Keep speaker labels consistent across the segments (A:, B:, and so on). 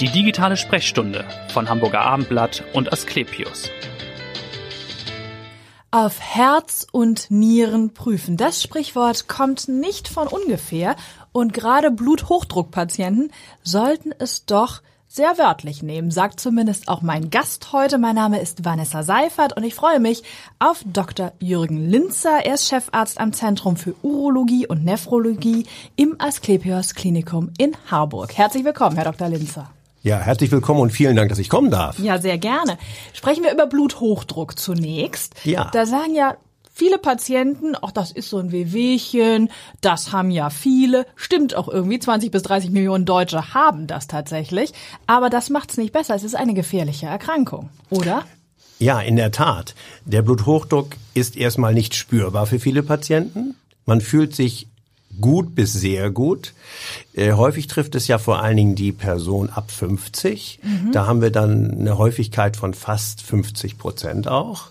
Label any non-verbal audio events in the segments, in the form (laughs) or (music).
A: Die digitale Sprechstunde von Hamburger Abendblatt und Asklepios.
B: Auf Herz und Nieren prüfen. Das Sprichwort kommt nicht von ungefähr und gerade Bluthochdruckpatienten sollten es doch sehr wörtlich nehmen, sagt zumindest auch mein Gast heute. Mein Name ist Vanessa Seifert und ich freue mich auf Dr. Jürgen Linzer. Er ist Chefarzt am Zentrum für Urologie und Nephrologie im Asklepios Klinikum in Harburg. Herzlich willkommen, Herr Dr. Linzer.
C: Ja, herzlich willkommen und vielen Dank, dass ich kommen darf.
B: Ja, sehr gerne. Sprechen wir über Bluthochdruck zunächst.
C: Ja.
B: Da sagen ja viele Patienten, ach, das ist so ein Wehwehchen, das haben ja viele, stimmt auch irgendwie, 20 bis 30 Millionen Deutsche haben das tatsächlich, aber das macht's nicht besser, es ist eine gefährliche Erkrankung, oder?
C: Ja, in der Tat. Der Bluthochdruck ist erstmal nicht spürbar für viele Patienten. Man fühlt sich gut bis sehr gut. Äh, häufig trifft es ja vor allen Dingen die Person ab 50. Mhm. Da haben wir dann eine Häufigkeit von fast 50 Prozent auch.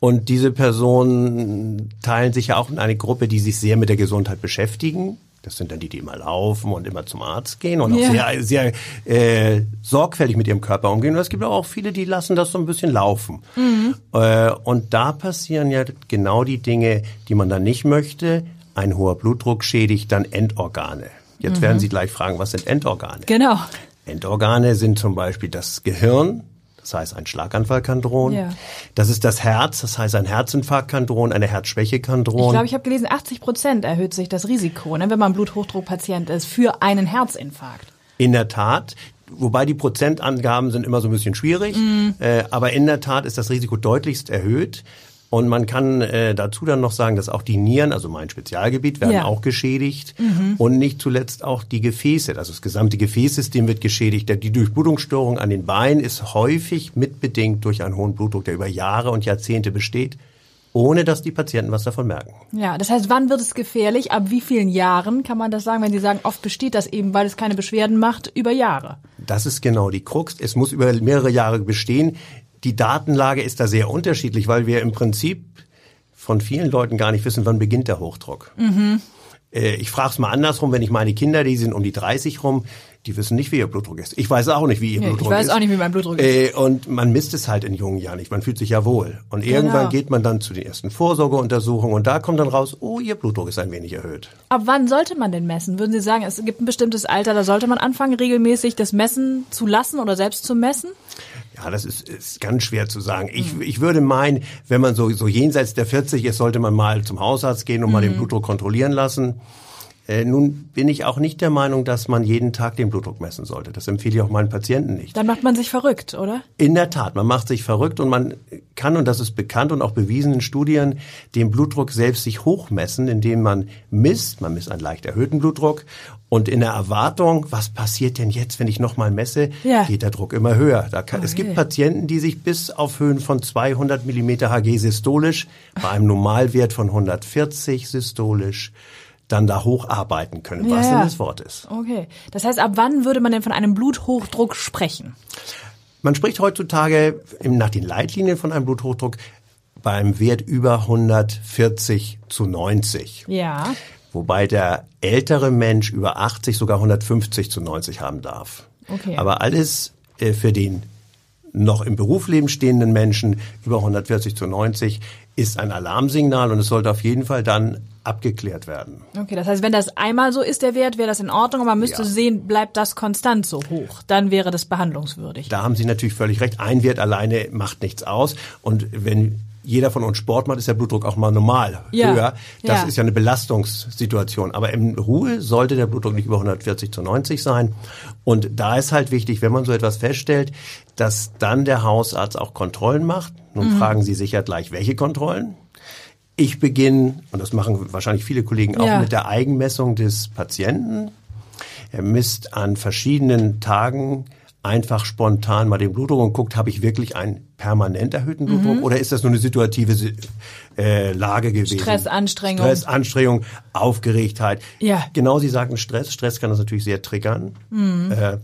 C: Und diese Personen teilen sich ja auch in eine Gruppe, die sich sehr mit der Gesundheit beschäftigen. Das sind dann die, die immer laufen und immer zum Arzt gehen und auch sehr, sehr äh, sorgfältig mit ihrem Körper umgehen. Und es gibt auch viele, die lassen das so ein bisschen laufen. Mhm. Äh, und da passieren ja genau die Dinge, die man dann nicht möchte. Ein hoher Blutdruck schädigt dann Endorgane. Jetzt mhm. werden Sie gleich fragen, was sind Endorgane?
B: Genau.
C: Endorgane sind zum Beispiel das Gehirn, das heißt, ein Schlaganfall kann drohen. Ja. Das ist das Herz, das heißt, ein Herzinfarkt kann drohen, eine Herzschwäche kann drohen. Ich
B: glaube, ich habe gelesen, 80 Prozent erhöht sich das Risiko, ne, wenn man Bluthochdruckpatient ist, für einen Herzinfarkt.
C: In der Tat. Wobei die Prozentangaben sind immer so ein bisschen schwierig, mm. äh, aber in der Tat ist das Risiko deutlichst erhöht. Und man kann äh, dazu dann noch sagen, dass auch die Nieren, also mein Spezialgebiet, werden ja. auch geschädigt mhm. und nicht zuletzt auch die Gefäße, also das gesamte Gefäßsystem wird geschädigt. Die Durchblutungsstörung an den Beinen ist häufig mitbedingt durch einen hohen Blutdruck, der über Jahre und Jahrzehnte besteht ohne dass die Patienten was davon merken.
B: Ja, das heißt, wann wird es gefährlich? Ab wie vielen Jahren kann man das sagen, wenn Sie sagen, oft besteht das eben, weil es keine Beschwerden macht, über Jahre?
C: Das ist genau die Krux. Es muss über mehrere Jahre bestehen die Datenlage ist da sehr unterschiedlich, weil wir im Prinzip von vielen Leuten gar nicht wissen, wann beginnt der Hochdruck. Mhm. Äh, ich frage es mal andersrum, wenn ich meine Kinder, die sind um die 30 rum, die wissen nicht, wie ihr Blutdruck ist. Ich weiß auch nicht, wie ihr nee, Blutdruck ist.
B: Ich weiß ist. auch nicht, wie mein Blutdruck ist.
C: Äh, und man misst es halt in jungen Jahren nicht. Man fühlt sich ja wohl. Und irgendwann genau. geht man dann zu den ersten Vorsorgeuntersuchungen und da kommt dann raus, oh, ihr Blutdruck ist ein wenig erhöht.
B: Ab wann sollte man denn messen? Würden Sie sagen, es gibt ein bestimmtes Alter, da sollte man anfangen, regelmäßig das Messen zu lassen oder selbst zu messen?
C: Ja, das ist, ist ganz schwer zu sagen. Ich, mhm. ich würde meinen, wenn man so, so jenseits der 40 ist, sollte man mal zum Hausarzt gehen und mhm. mal den. Blutdruck kontrollieren lassen. Äh, nun bin ich auch nicht der Meinung, dass man jeden Tag den Blutdruck messen sollte. Das empfehle ich auch meinen Patienten nicht.
B: Dann macht man sich verrückt, oder?
C: In der Tat, man macht sich verrückt und man kann, und das ist bekannt und auch bewiesen in Studien, den Blutdruck selbst sich hochmessen, indem man misst, man misst einen leicht erhöhten Blutdruck und in der Erwartung, was passiert denn jetzt, wenn ich nochmal messe, ja. geht der Druck immer höher. Kann, okay. Es gibt Patienten, die sich bis auf Höhen von 200 Millimeter Hg systolisch bei einem Normalwert von 140 systolisch dann da hocharbeiten können, was ja. denn das Wort ist.
B: Okay. Das heißt, ab wann würde man denn von einem Bluthochdruck sprechen?
C: Man spricht heutzutage nach den Leitlinien von einem Bluthochdruck bei einem Wert über 140 zu 90.
B: Ja.
C: Wobei der ältere Mensch über 80 sogar 150 zu 90 haben darf. Okay. Aber alles äh, für den noch im Berufsleben stehenden Menschen über 140 zu 90 ist ein Alarmsignal und es sollte auf jeden Fall dann abgeklärt werden.
B: Okay, das heißt, wenn das einmal so ist, der Wert, wäre das in Ordnung, aber man müsste ja. sehen, bleibt das konstant so hoch, dann wäre das behandlungswürdig.
C: Da haben Sie natürlich völlig recht. Ein Wert alleine macht nichts aus und wenn jeder von uns Sport macht, ist der Blutdruck auch mal normal ja. höher. Das ja. ist ja eine Belastungssituation. Aber in Ruhe sollte der Blutdruck nicht über 140 zu 90 sein. Und da ist halt wichtig, wenn man so etwas feststellt, dass dann der Hausarzt auch Kontrollen macht. Nun mhm. fragen Sie sicher gleich, welche Kontrollen? Ich beginne, und das machen wahrscheinlich viele Kollegen auch, ja. mit der Eigenmessung des Patienten. Er misst an verschiedenen Tagen einfach spontan mal den Blutdruck und guckt, habe ich wirklich einen permanent erhöhten Blutdruck mhm. oder ist das nur eine situative äh, Lage gewesen?
B: Stress, Anstrengung.
C: Stress, Anstrengung, Aufgeregtheit. Ja. Genau, Sie sagten Stress. Stress kann das natürlich sehr triggern. Mhm. Äh,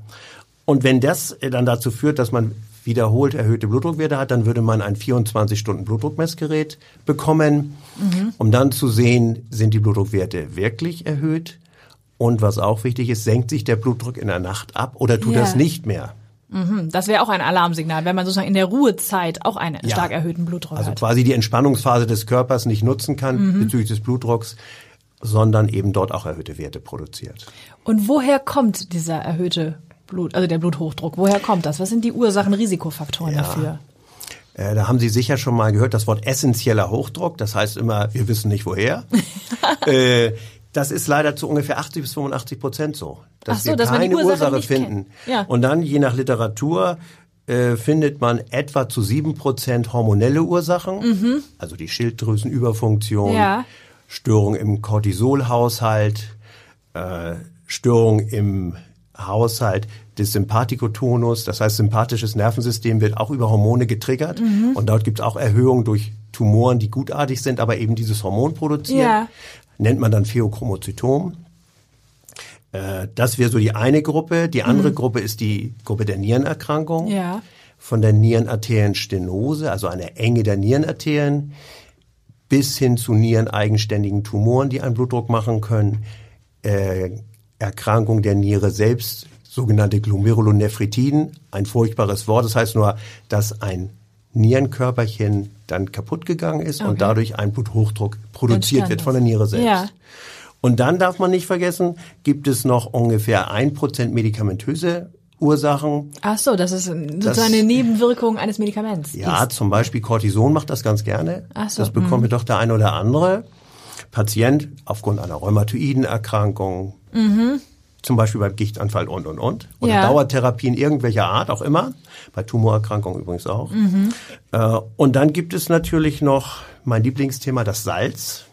C: und wenn das dann dazu führt, dass man wiederholt erhöhte Blutdruckwerte hat, dann würde man ein 24-Stunden-Blutdruckmessgerät bekommen, mhm. um dann zu sehen, sind die Blutdruckwerte wirklich erhöht Und was auch wichtig ist, senkt sich der Blutdruck in der Nacht ab oder tut
B: Ja.
C: das nicht mehr?
B: Mhm, Das wäre auch ein Alarmsignal, wenn man sozusagen in der Ruhezeit auch einen
C: Ja.
B: stark erhöhten Blutdruck
C: Also
B: hat.
C: quasi die Entspannungsphase des Körpers nicht nutzen kann
B: Mhm.
C: bezüglich des Blutdrucks, sondern eben dort auch erhöhte Werte produziert.
B: Und woher kommt dieser erhöhte Blut, also der Bluthochdruck? Woher kommt das? Was sind die Ursachen, Risikofaktoren
C: Ja.
B: dafür?
C: Äh, da haben Sie sicher schon mal gehört, das Wort essentieller Hochdruck. Das heißt immer, wir wissen nicht woher. (laughs) äh, das ist leider zu ungefähr 80 bis 85 Prozent so. Dass
B: so,
C: wir
B: dass
C: keine
B: Ursache
C: Ursache finden.
B: Ja.
C: Und dann, je nach Literatur, äh, findet man etwa zu sieben Prozent hormonelle Ursachen. Also die Schilddrüsenüberfunktion,
B: Mhm. Ja.
C: Störung im Cortisolhaushalt, äh, Störung im Haushalt des Sympathikotonus, das heißt sympathisches Nervensystem wird auch über Hormone getriggert
B: Mhm.
C: und dort gibt es auch Erhöhungen durch Tumoren, die gutartig sind, aber eben dieses Hormon produzieren.
B: Ja.
C: Nennt man dann Pheochromozytom. Äh, Das wäre so die eine Gruppe. Die andere Gruppe ist die Gruppe der Nierenerkrankung.
B: Mhm. Ja.
C: Von der Nierenarterienstenose, also eine Enge der Nierenarterien, bis hin zu niereneigenständigen Tumoren, die einen Blutdruck machen können. Äh, Erkrankung der Niere selbst, sogenannte Glomerulonephritiden, ein furchtbares Wort. Das heißt nur, dass ein Nierenkörperchen dann kaputt gegangen ist und dadurch ein Bluthochdruck produziert wird von der Niere selbst.
B: Ja.
C: Und dann darf man nicht vergessen, gibt es noch ungefähr ein Prozent medikamentöse Ursachen.
B: Ach so, das ist sozusagen
C: Das-
B: eine Nebenwirkung eines Medikaments.
C: Ja, zum Beispiel Cortison macht das ganz gerne.
B: Ach so,
C: das bekommt
B: mhm.
C: doch der eine oder andere Patient aufgrund einer rheumatoiden Erkrankung, zum Beispiel beim Gichtanfall und, und, und. Oder
B: Mhm. Ja.
C: Dauertherapien irgendwelcher Art auch immer. Bei Tumorerkrankungen übrigens auch.
B: Mhm.
C: Äh, und dann gibt es natürlich noch mein Lieblingsthema, das Salz.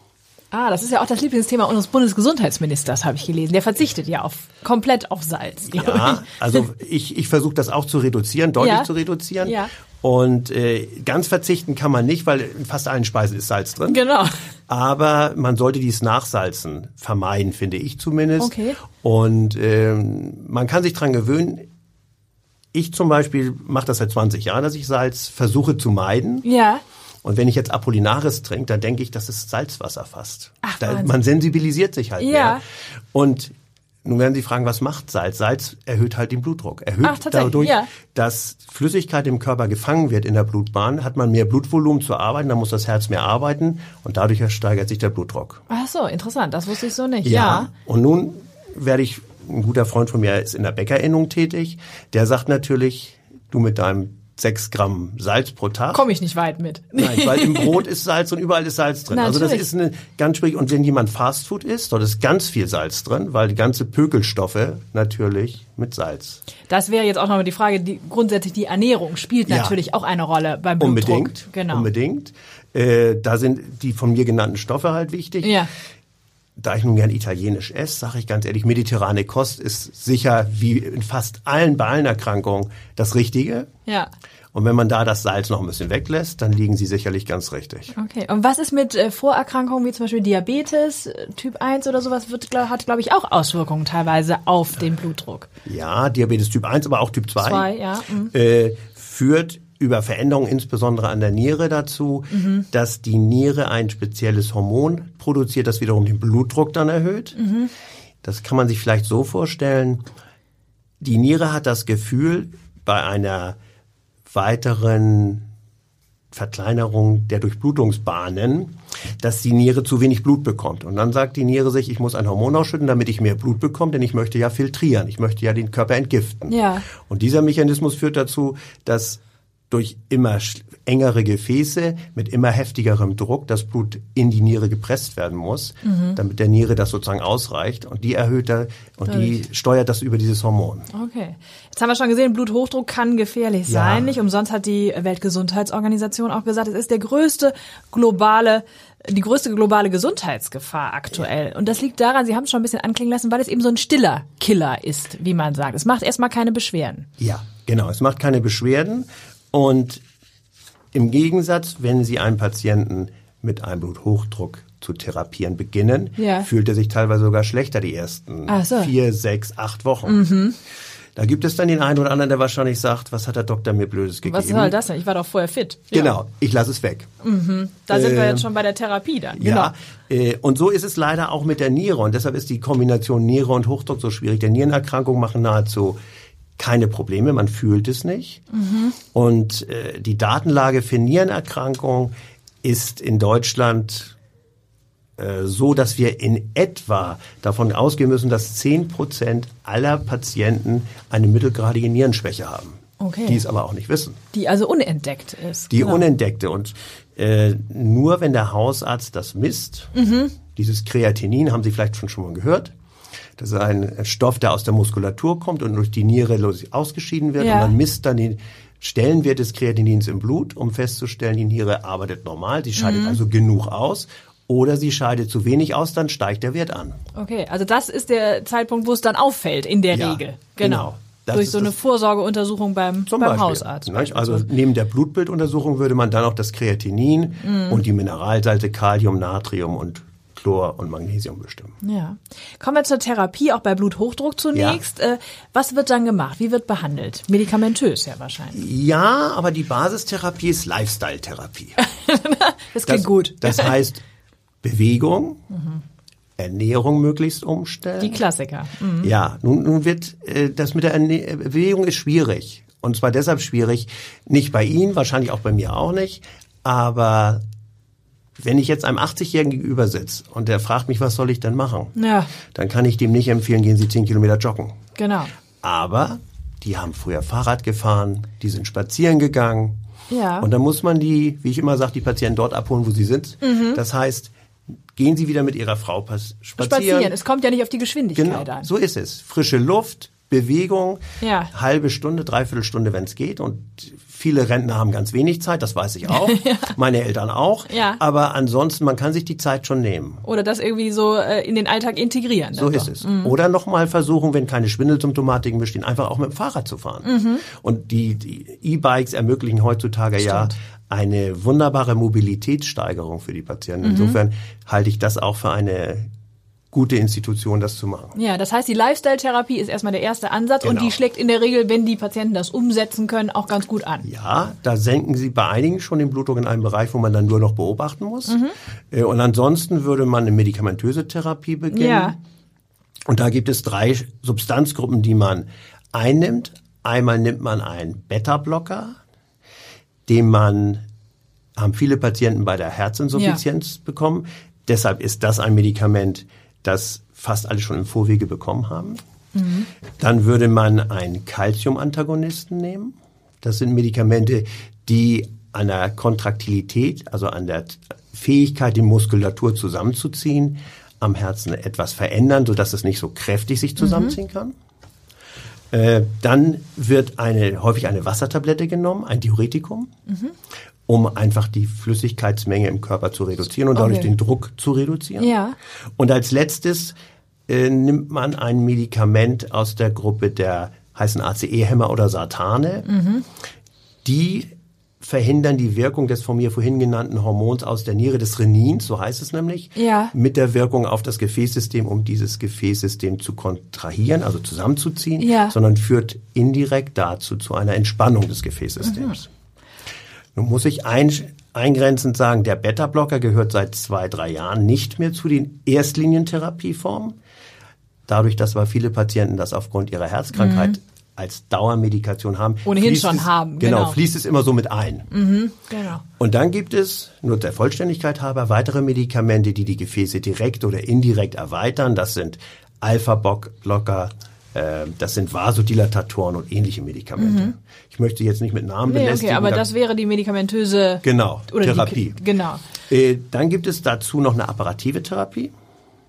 B: Ah, das ist ja auch das Lieblingsthema unseres Bundesgesundheitsministers, habe ich gelesen. Der verzichtet ja auf komplett auf Salz.
C: Ja,
B: ich.
C: also ich, ich versuche das auch zu reduzieren, deutlich
B: Ja.
C: zu reduzieren.
B: Ja.
C: Und äh, ganz verzichten kann man nicht, weil in fast allen Speisen ist Salz drin.
B: Genau.
C: Aber man sollte dieses Nachsalzen vermeiden, finde ich zumindest.
B: Okay.
C: Und ähm, man kann sich dran gewöhnen. Ich zum Beispiel mache das seit 20 Jahren, dass ich Salz versuche zu meiden.
B: Ja.
C: Und wenn ich jetzt Apollinaris trinke, dann denke ich, das ist Salzwasser fast.
B: Ach,
C: da, man sensibilisiert sich halt
B: Ja.
C: mehr. Und nun werden Sie fragen, was macht Salz? Salz erhöht halt den Blutdruck. Erhöht
B: Ach,
C: dadurch,
B: ja.
C: dass Flüssigkeit im Körper gefangen wird in der Blutbahn, hat man mehr Blutvolumen zu arbeiten, dann muss das Herz mehr arbeiten und dadurch steigert sich der Blutdruck.
B: Ach so, interessant. Das wusste ich so nicht. Ja.
C: Und nun werde ich, ein guter Freund von mir ist in der Bäckerinnung tätig, der sagt natürlich, du mit deinem sechs Gramm Salz pro Tag.
B: Komme ich nicht weit mit.
C: Nein, weil im Brot ist Salz und überall ist Salz drin. Also das ist eine ganz schwierig. Und wenn jemand Fastfood isst, dort ist ganz viel Salz drin, weil die ganze Pökelstoffe natürlich mit Salz.
B: Das wäre jetzt auch nochmal die Frage, die, grundsätzlich die Ernährung spielt
C: Ja.
B: natürlich auch eine Rolle beim Blutdruck.
C: Unbedingt.
B: Genau.
C: Unbedingt. Äh, da sind die von mir genannten Stoffe halt wichtig.
B: Ja.
C: Da ich nun gern italienisch esse, sage ich ganz ehrlich, mediterrane Kost ist sicher wie in fast allen Ballenerkrankungen das Richtige.
B: Ja.
C: Und wenn man da das Salz noch ein bisschen weglässt, dann liegen sie sicherlich ganz richtig.
B: Okay. Und was ist mit äh, Vorerkrankungen wie zum Beispiel Diabetes, äh, Typ 1 oder sowas, wird, glaub, hat, glaube ich, auch Auswirkungen teilweise auf den Blutdruck.
C: Ja, Diabetes Typ 1, aber auch Typ 2,
B: Zwei, ja, mhm.
C: äh, führt über Veränderungen insbesondere an der Niere dazu,
B: Mhm.
C: dass die Niere ein spezielles Hormon produziert, das wiederum den Blutdruck dann erhöht.
B: Mhm.
C: Das kann man sich vielleicht so vorstellen. Die Niere hat das Gefühl, bei einer weiteren Verkleinerung der Durchblutungsbahnen, dass die Niere zu wenig Blut bekommt. Und dann sagt die Niere sich, ich muss ein Hormon ausschütten, damit ich mehr Blut bekomme, denn ich möchte ja filtrieren, ich möchte ja den Körper entgiften.
B: Ja.
C: Und dieser Mechanismus führt dazu, dass durch immer engere Gefäße mit immer heftigerem Druck das Blut in die Niere gepresst werden muss,
B: Mhm.
C: damit der Niere das sozusagen ausreicht. Und die erhöht da, und die steuert das über dieses Hormon.
B: Okay. Jetzt haben wir schon gesehen, Bluthochdruck kann gefährlich
C: Ja.
B: sein. Nicht umsonst hat die Weltgesundheitsorganisation auch gesagt, es ist der größte globale die größte globale Gesundheitsgefahr aktuell. Und das liegt daran, Sie haben es schon ein bisschen anklingen lassen, weil es eben so ein stiller Killer ist, wie man sagt. Es macht erstmal keine Beschwerden.
C: Ja, genau. Es macht keine Beschwerden. Und im Gegensatz, wenn Sie einen Patienten mit einem Bluthochdruck zu therapieren beginnen,
B: Ja.
C: fühlt er sich teilweise sogar schlechter die ersten
B: so.
C: vier, sechs, acht Wochen. Da gibt es dann den einen oder anderen, der wahrscheinlich sagt, was hat der Doktor mir Blödes gegeben?
B: Was soll das denn? Ich war doch vorher fit. Ja.
C: Genau, ich lasse es weg.
B: Da sind wir
C: Ähm,
B: jetzt schon bei der Therapie dann. Genau.
C: Ja, äh, und so ist es leider auch mit der Niere. Und deshalb ist die Kombination Niere und Hochdruck so schwierig. Denn Nierenerkrankungen machen nahezu keine Probleme, man fühlt es nicht. Und äh, die Datenlage für Nierenerkrankungen ist in Deutschland äh, so, dass wir in etwa davon ausgehen müssen, dass 10 Prozent aller Patienten eine mittelgradige Nierenschwäche haben.
B: Okay.
C: Die es aber auch nicht wissen.
B: Die also unentdeckt ist.
C: Die
B: Genau.
C: unentdeckte. Und äh, nur wenn der Hausarzt das misst,
B: Mhm.
C: dieses Kreatinin, haben Sie vielleicht schon schon mal gehört. Das ist ein Stoff, der aus der Muskulatur kommt und durch die Niere ausgeschieden wird.
B: Ja.
C: Und man misst dann den Stellenwert des Kreatinins im Blut, um festzustellen, die Niere arbeitet normal, sie scheidet
B: Mhm.
C: also genug aus. Oder sie scheidet zu wenig aus, dann steigt der Wert an.
B: Okay, also das ist der Zeitpunkt, wo es dann auffällt, in der
C: Ja,
B: Regel.
C: genau.
B: Genau. Durch so eine Vorsorgeuntersuchung beim, beim
C: Beispiel.
B: Hausarzt.
C: Nicht? Also neben der Blutbilduntersuchung würde man dann auch das Kreatinin
B: Mhm.
C: und die Mineralsalze Kalium, Natrium und Chlor und Magnesium bestimmen.
B: Ja. Kommen wir zur Therapie, auch bei Bluthochdruck zunächst. Äh, was wird dann gemacht? Wie wird behandelt? Medikamentös ja wahrscheinlich.
C: Ja, aber die Basistherapie ist Lifestyle-Therapie. (laughs)
B: Das klingt gut.
C: Das heißt Bewegung, Ernährung möglichst umstellen.
B: Die Klassiker. Mhm.
C: Ja, nun, nun wird äh, das mit der Erne Bewegung ist schwierig. Und zwar deshalb schwierig, nicht bei Ihnen, wahrscheinlich auch bei mir auch nicht, aber wenn ich jetzt einem 80-Jährigen gegenüber sitze und der fragt mich, was soll ich denn machen?
B: Ja,
C: Dann kann ich dem nicht empfehlen, gehen Sie 10 Kilometer joggen.
B: genau.
C: Aber die haben früher Fahrrad gefahren, die sind spazieren gegangen.
B: Ja.
C: Und dann muss man die, wie ich immer sage, die Patienten dort abholen, wo sie sind.
B: Mhm.
C: Das heißt, gehen Sie wieder mit Ihrer Frau spazieren.
B: Spazieren. Es kommt ja nicht auf die Geschwindigkeit
C: Genau,
B: an.
C: so ist es. Frische Luft, Bewegung,
B: Ja.
C: halbe Stunde, dreiviertel Stunde, wenn es geht. Und viele Rentner haben ganz wenig Zeit, das weiß ich auch. (laughs) Meine Eltern auch.
B: Ja.
C: Aber ansonsten, man kann sich die Zeit schon nehmen.
B: Oder das irgendwie so äh, in den Alltag integrieren.
C: So
B: dann
C: ist
B: doch.
C: es. Oder nochmal versuchen, wenn keine Schwindelsymptomatiken bestehen, einfach auch mit dem Fahrrad zu fahren.
B: Mhm.
C: Und die die E-Bikes ermöglichen heutzutage ja eine wunderbare Mobilitätssteigerung für die Patienten.
B: Mhm.
C: Insofern halte ich das auch für eine gute Institution, das zu machen.
B: Ja, das heißt, die Lifestyle-Therapie ist erstmal der erste Ansatz und
C: Genau.
B: die schlägt in der Regel, wenn die Patienten das umsetzen können, auch ganz gut an.
C: Ja, da senken Sie bei einigen schon den Blutdruck in einem Bereich, wo man dann nur noch beobachten muss.
B: Mhm.
C: Äh, Und ansonsten würde man eine medikamentöse Therapie beginnen.
B: Ja.
C: Und da gibt es drei Substanzgruppen, die man einnimmt. Einmal nimmt man einen Beta-Blocker, den man, haben viele Patienten bei der Herzinsuffizienz bekommen. Deshalb ist das ein Medikament, das fast alle schon im Vorwege bekommen haben. Dann würde man einen Calcium-Antagonisten nehmen. Das sind Medikamente, die an der Kontraktilität, also an der Fähigkeit, die Muskulatur zusammenzuziehen, am Herzen etwas verändern, sodass es nicht so kräftig sich zusammenziehen kann. Äh, dann wird eine, häufig eine Wassertablette genommen, ein Diuretikum, um einfach die Flüssigkeitsmenge im Körper zu reduzieren und dadurch
B: Okay.
C: den Druck zu reduzieren.
B: Ja.
C: Und als letztes äh, nimmt man ein Medikament aus der Gruppe der heißen ACE-Hämmer oder Satane. Die verhindern die Wirkung des von mir vorhin genannten Hormons aus der Niere des Renins, so heißt es nämlich,
B: Ja.
C: mit der Wirkung auf das Gefäßsystem, um dieses Gefäßsystem zu kontrahieren, also zusammenzuziehen,
B: Ja.
C: sondern führt indirekt dazu zu einer Entspannung des Gefäßsystems. Nun muss ich ein, eingrenzend sagen, der Beta-Blocker gehört seit zwei, drei Jahren nicht mehr zu den Erstlinientherapieformen. Dadurch, dass aber viele Patienten das aufgrund ihrer Herzkrankheit als Dauermedikation haben.
B: Mhm. Ohnehin schon
C: es,
B: haben,
C: Genau,
B: genau.
C: fließt es immer so mit ein.
B: Genau.
C: Und dann gibt es, nur der Vollständigkeit halber, weitere Medikamente, die die Gefäße direkt oder indirekt erweitern. Das sind Alpha-Blocker, das sind Vasodilatatoren und ähnliche Medikamente. Ich möchte jetzt nicht mit Namen
B: Mhm. Nee,
C: belästigen.
B: okay, aber
C: da-
B: das wäre die medikamentöse
C: Genau, Therapie.
B: Die, genau.
C: Äh, dann gibt es dazu noch eine apparative Therapie.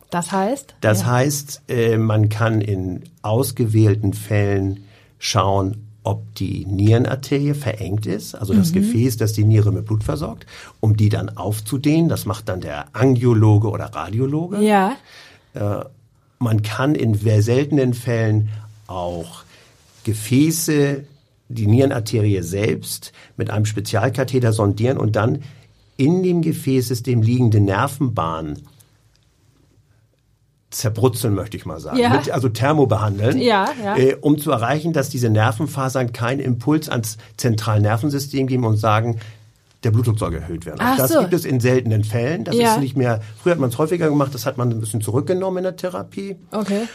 B: Das heißt?
C: Das
B: ja.
C: heißt, äh, man kann in ausgewählten Fällen schauen, ob die Nierenarterie verengt ist, also
B: Mhm.
C: das Gefäß, das die Niere mit Blut versorgt, um die dann aufzudehnen. Das macht dann der Angiologe oder Radiologe.
B: Ja.
C: Man kann in sehr seltenen Fällen auch Gefäße, die Nierenarterie selbst mit einem Spezialkatheter sondieren und dann in dem Gefäßsystem liegende Nervenbahnen zerbrutzeln, möchte ich mal sagen.
B: Ja.
C: Mit, also thermobehandeln,
B: Ja, ja.
C: Äh, um zu erreichen, dass diese Nervenfasern keinen Impuls ans zentralen Nervensystem geben und sagen, der Blutdruck soll erhöht werden.
B: Ach
C: das
B: so.
C: gibt es in seltenen Fällen. Das
B: Ja.
C: ist nicht mehr, früher hat man es häufiger gemacht, das hat man ein bisschen zurückgenommen in der Therapie.
B: Okay.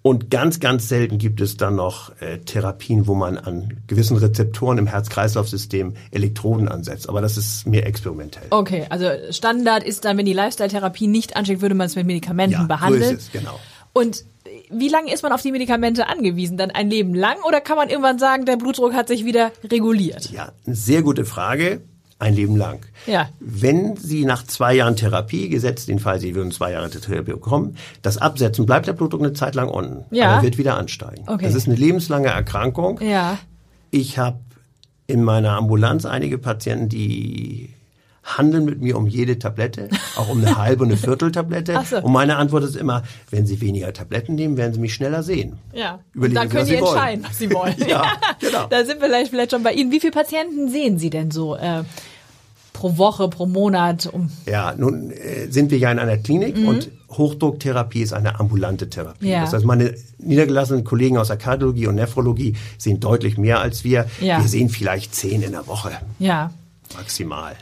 C: Und ganz, ganz selten gibt es dann noch äh, Therapien, wo man an gewissen Rezeptoren im Herz-Kreislauf-System Elektroden ansetzt. Aber das ist mehr experimentell.
B: Okay, also Standard ist dann, wenn die Lifestyle-Therapie nicht ansteht, würde man es mit Medikamenten
C: ja,
B: behandeln.
C: so ist es, genau.
B: Und wie lange ist man auf die Medikamente angewiesen? Dann ein Leben lang oder kann man irgendwann sagen, der Blutdruck hat sich wieder reguliert?
C: Ja, eine sehr gute Frage. Ein Leben lang.
B: Ja.
C: Wenn Sie nach zwei Jahren Therapie, gesetzt den Fall, Sie würden zwei Jahre Therapie bekommen, das absetzen, bleibt der Blutdruck eine Zeit lang unten.
B: Ja.
C: Aber er wird wieder ansteigen.
B: Okay.
C: Das ist eine lebenslange Erkrankung.
B: Ja.
C: Ich habe in meiner Ambulanz einige Patienten, die handeln mit mir um jede Tablette, auch um eine halbe und eine Vierteltablette. (laughs)
B: So.
C: Und meine Antwort ist immer, wenn Sie weniger Tabletten nehmen, werden Sie mich schneller sehen.
B: Ja.
C: Überlegen
B: dann
C: Sie,
B: können
C: was
B: Sie
C: Sie wollen.
B: entscheiden, was Sie wollen. (laughs)
C: Ja, (laughs) genau.
B: Da sind wir vielleicht, vielleicht schon bei Ihnen. Wie viele Patienten sehen Sie denn so äh, pro Woche, pro Monat? Um
C: Ja, nun äh, sind wir ja in einer Klinik und Hochdrucktherapie ist eine ambulante Therapie.
B: Mhm. Ja.
C: Das heißt, meine niedergelassenen Kollegen aus der Kardiologie und Nephrologie sehen deutlich mehr als wir.
B: Ja.
C: Wir sehen vielleicht zehn in der Woche
B: ja.
C: maximal.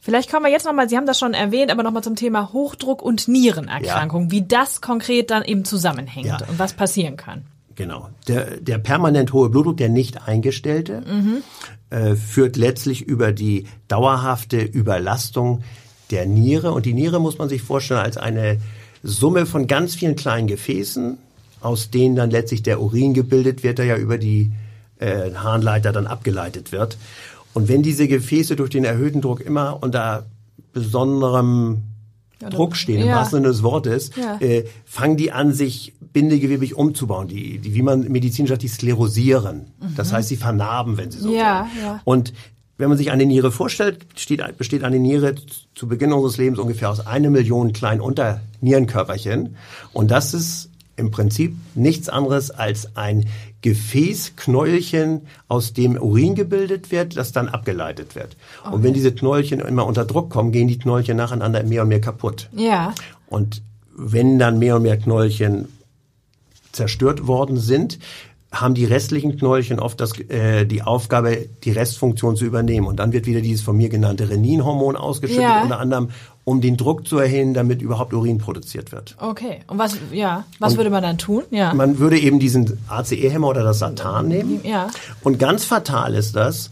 B: Vielleicht kommen wir jetzt nochmal, Sie haben das schon erwähnt, aber nochmal zum Thema Hochdruck und Nierenerkrankung, wie das konkret dann eben zusammenhängt
C: Ja.
B: und was passieren kann.
C: Genau. Der, der permanent hohe Blutdruck, der nicht eingestellte, äh, führt letztlich über die dauerhafte Überlastung der Niere. Und die Niere muss man sich vorstellen als eine Summe von ganz vielen kleinen Gefäßen, aus denen dann letztlich der Urin gebildet wird, der ja über die äh, Harnleiter dann abgeleitet wird. Und wenn diese Gefäße durch den erhöhten Druck immer unter besonderem Druck stehen, im
B: Ja.
C: wahrsten Sinne des Wortes,
B: Ja.
C: äh, fangen die an, sich bindegewebig umzubauen, die, die wie man medizinisch sagt, die sklerosieren. Das heißt, sie vernarben, wenn sie so
B: Mhm. Ja,
C: wollen.
B: ja.
C: Und wenn man sich eine Niere vorstellt, besteht, besteht eine Niere zu Beginn unseres Lebens ungefähr aus eine Million kleinen Unternierenkörperchen. Und das ist im Prinzip nichts anderes als ein Gefäßknäuelchen, aus dem Urin gebildet wird, das dann abgeleitet wird. Und wenn diese Knäuelchen immer unter Druck kommen, gehen die Knäuelchen nacheinander mehr und mehr kaputt.
B: Ja.
C: Und wenn dann mehr und mehr Knäuelchen zerstört worden sind, haben die restlichen Knäuelchen oft das, äh, die Aufgabe, die Restfunktion zu übernehmen. Und dann wird wieder dieses von mir genannte Reninhormon ausgeschüttet,
B: Ja.
C: unter anderem, um den Druck zu erhöhen, damit überhaupt Urin produziert wird.
B: Okay. Und was, ja, was würde man dann tun? Ja.
C: Man würde eben diesen ACE-Hämmer oder das Satan nehmen.
B: Ja.
C: Und ganz fatal ist das,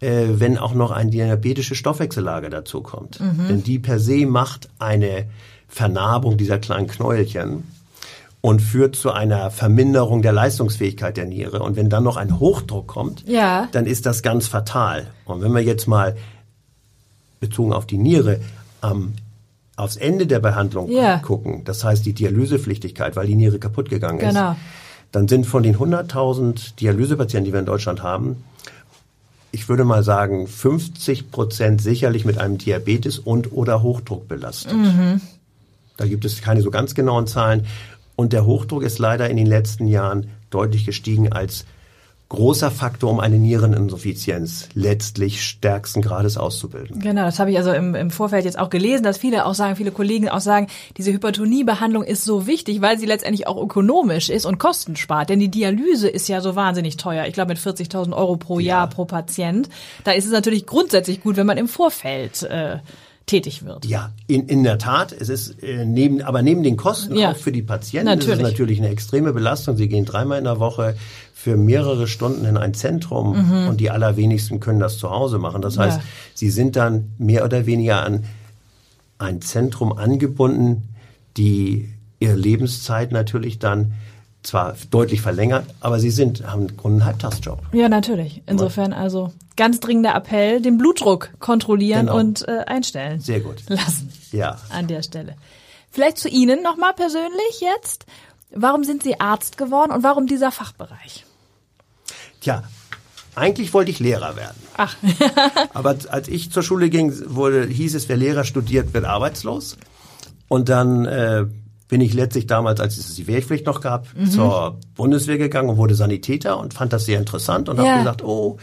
C: äh, wenn auch noch eine diabetische Stoffwechsellage dazu kommt.
B: Mhm.
C: Denn die per se macht eine Vernarbung dieser kleinen Knäuelchen und führt zu einer Verminderung der Leistungsfähigkeit der Niere. Und wenn dann noch ein Hochdruck kommt,
B: Ja.
C: dann ist das ganz fatal. Und wenn wir jetzt mal bezogen auf die Niere am aufs Ende der Behandlung
B: Ja.
C: gucken, das heißt die Dialysepflichtigkeit, weil die Niere kaputt gegangen ist,
B: Genau.
C: dann sind von den 100.000 Dialysepatienten, die wir in Deutschland haben, ich würde mal sagen, 50 Prozent sicherlich mit einem Diabetes und oder Hochdruck belastet. Da gibt es keine so ganz genauen Zahlen. Und der Hochdruck ist leider in den letzten Jahren deutlich gestiegen als großer Faktor, um eine Niereninsuffizienz letztlich stärksten Grades auszubilden.
B: Genau, das habe ich also im, im Vorfeld jetzt auch gelesen, dass viele auch sagen, viele Kollegen auch sagen, diese Hypertoniebehandlung ist so wichtig, weil sie letztendlich auch ökonomisch ist und Kosten spart. Denn die Dialyse ist ja so wahnsinnig teuer. Ich glaube mit 40.000 Euro pro Jahr pro Patient. Da ist es natürlich grundsätzlich gut, wenn man im Vorfeld äh, tätig wird.
C: Ja, in, in der Tat. Es ist äh, neben, aber neben den Kosten
B: Ja.
C: auch für die Patienten ist
B: Natürlich.
C: es natürlich eine extreme Belastung. Sie gehen dreimal in der Woche für mehrere Stunden in ein Zentrum und die allerwenigsten können das zu Hause machen. Das heißt,
B: Mhm. Ja.
C: sie sind dann mehr oder weniger an ein Zentrum angebunden, die ihre Lebenszeit natürlich dann zwar deutlich verlängert, aber sie sind, haben einen Halbtagsjob.
B: Ja, natürlich. Insofern also ganz dringender Appell, den Blutdruck kontrollieren
C: Genau.
B: und äh, einstellen
C: Sehr gut.
B: lassen
C: Ja.
B: an der Stelle. Vielleicht zu Ihnen nochmal persönlich jetzt. Warum sind Sie Arzt geworden und warum dieser Fachbereich?
C: Tja, eigentlich wollte ich Lehrer werden.
B: Ach, (laughs)
C: Aber als ich zur Schule ging, wurde, hieß es, wer Lehrer studiert, wird arbeitslos. Und dann äh, bin ich letztlich damals, als es die Wehrpflicht noch gab, zur Bundeswehr gegangen und wurde Sanitäter und fand das sehr interessant und
B: Ja.
C: habe gesagt, oh,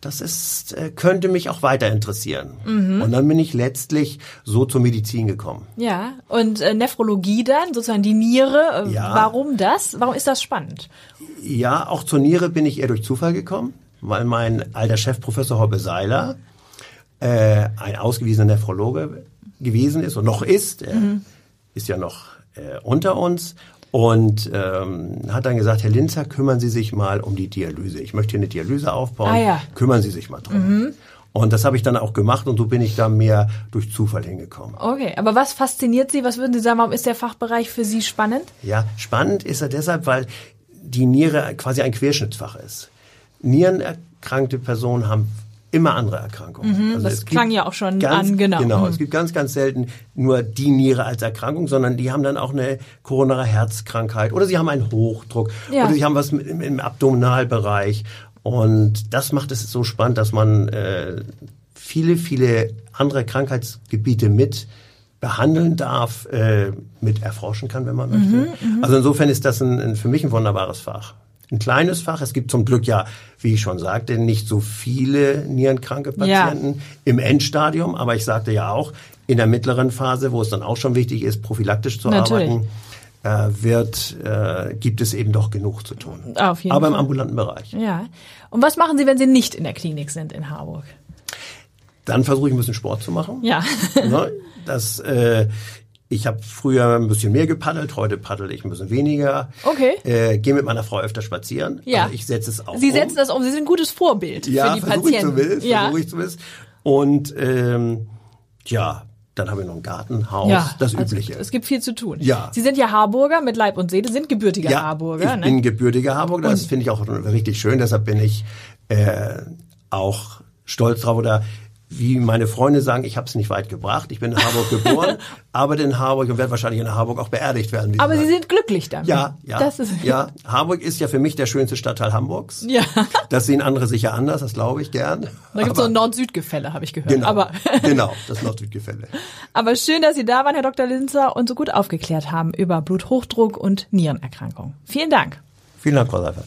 C: das ist, äh, könnte mich auch weiter interessieren. Und dann bin ich letztlich so zur Medizin gekommen.
B: Ja, und äh, Nephrologie dann, sozusagen die Niere. Äh,
C: Ja.
B: Warum das? Warum ist das spannend?
C: Ja, auch zur Niere bin ich eher durch Zufall gekommen, weil mein alter Chef, Professor Hobbe Seiler, äh, ein ausgewiesener Nephrologe gewesen ist und noch ist. Er ist ja noch äh, unter uns. Und ähm, hat dann gesagt, Herr Linzer, kümmern Sie sich mal um die Dialyse. Ich möchte hier eine Dialyse aufbauen.
B: Ah, ja.
C: Kümmern Sie sich mal drum. Und das habe ich dann auch gemacht und so bin ich da mehr durch Zufall hingekommen.
B: Okay, aber was fasziniert Sie? Was würden Sie sagen, warum ist der Fachbereich für Sie spannend?
C: Ja, spannend ist er deshalb, weil die Niere quasi ein Querschnittsfach ist. Nierenerkrankte Personen haben immer andere Erkrankungen. Also
B: das klang ja auch schon
C: ganz,
B: an, genau.
C: Genau,
B: Mhm.
C: es gibt ganz, ganz selten nur die Niere als Erkrankung, sondern die haben dann auch eine koronare Herzkrankheit oder sie haben einen Hochdruck
B: Ja.
C: oder sie haben was im, im Abdominalbereich. Und das macht es so spannend, dass man äh, viele, viele andere Krankheitsgebiete mit behandeln darf, äh, mit erforschen kann, wenn man
B: Mhm,
C: möchte. Also insofern ist das ein, ein, für mich ein wunderbares Fach. Ein kleines Fach. Es gibt zum Glück ja, wie ich schon sagte, nicht so viele nierenkranke
B: Ja.
C: Patienten im Endstadium. Aber ich sagte ja auch, in der mittleren Phase, wo es dann auch schon wichtig ist, prophylaktisch zu
B: Natürlich.
C: arbeiten, äh, wird, äh, gibt es eben doch genug zu tun.
B: Auf jeden
C: Aber im
B: Fall.
C: ambulanten Bereich.
B: Ja. Und was machen Sie, wenn Sie nicht in der Klinik sind in Harburg?
C: Dann versuche ich ein bisschen Sport zu machen.
B: Ja.
C: Ne? Das, äh, ich habe früher ein bisschen mehr gepaddelt, heute paddel ich ein bisschen weniger.
B: Okay.
C: Äh, Gehe mit meiner Frau öfter spazieren.
B: Ja.
C: Also ich setze es auch
B: Sie
C: um.
B: setzen das um. Sie sind ein gutes Vorbild
C: ja,
B: für die
C: versuche ich
B: Patienten.
C: zumindest.
B: ja.
C: Versuche ich zumindest. Und ähm, ja, dann haben wir noch ein Gartenhaus,
B: ja,
C: das
B: also
C: Übliche.
B: es gibt viel zu tun.
C: Ja.
B: Sie sind ja Harburger mit Leib und Seele, sind gebürtiger
C: ja,
B: Harburger.
C: ich
B: ne?
C: bin gebürtiger Harburger. Das finde ich auch richtig schön. Deshalb bin ich äh, auch stolz drauf. Oder wie meine Freunde sagen, ich habe es nicht weit gebracht. Ich bin in Harburg geboren, (laughs) arbeite in Harburg und werde wahrscheinlich in Harburg auch beerdigt werden.
B: Aber Sie sind glücklich damit.
C: Ja, ja.
B: Das ist,
C: ja, Hamburg ist ja für mich der schönste Stadtteil Hamburgs.
B: Ja.
C: Das sehen andere sicher anders, das glaube ich gern.
B: Da gibt es so ein Nord-Süd-Gefälle, habe ich gehört.
C: Genau,
B: Aber, (laughs)
C: genau, das Nord-Süd-Gefälle.
B: aber schön, dass Sie da waren, Herr Dr. Linzer, und so gut aufgeklärt haben über Bluthochdruck und Nierenerkrankung. Vielen Dank.
C: Vielen Dank, Frau Seifert.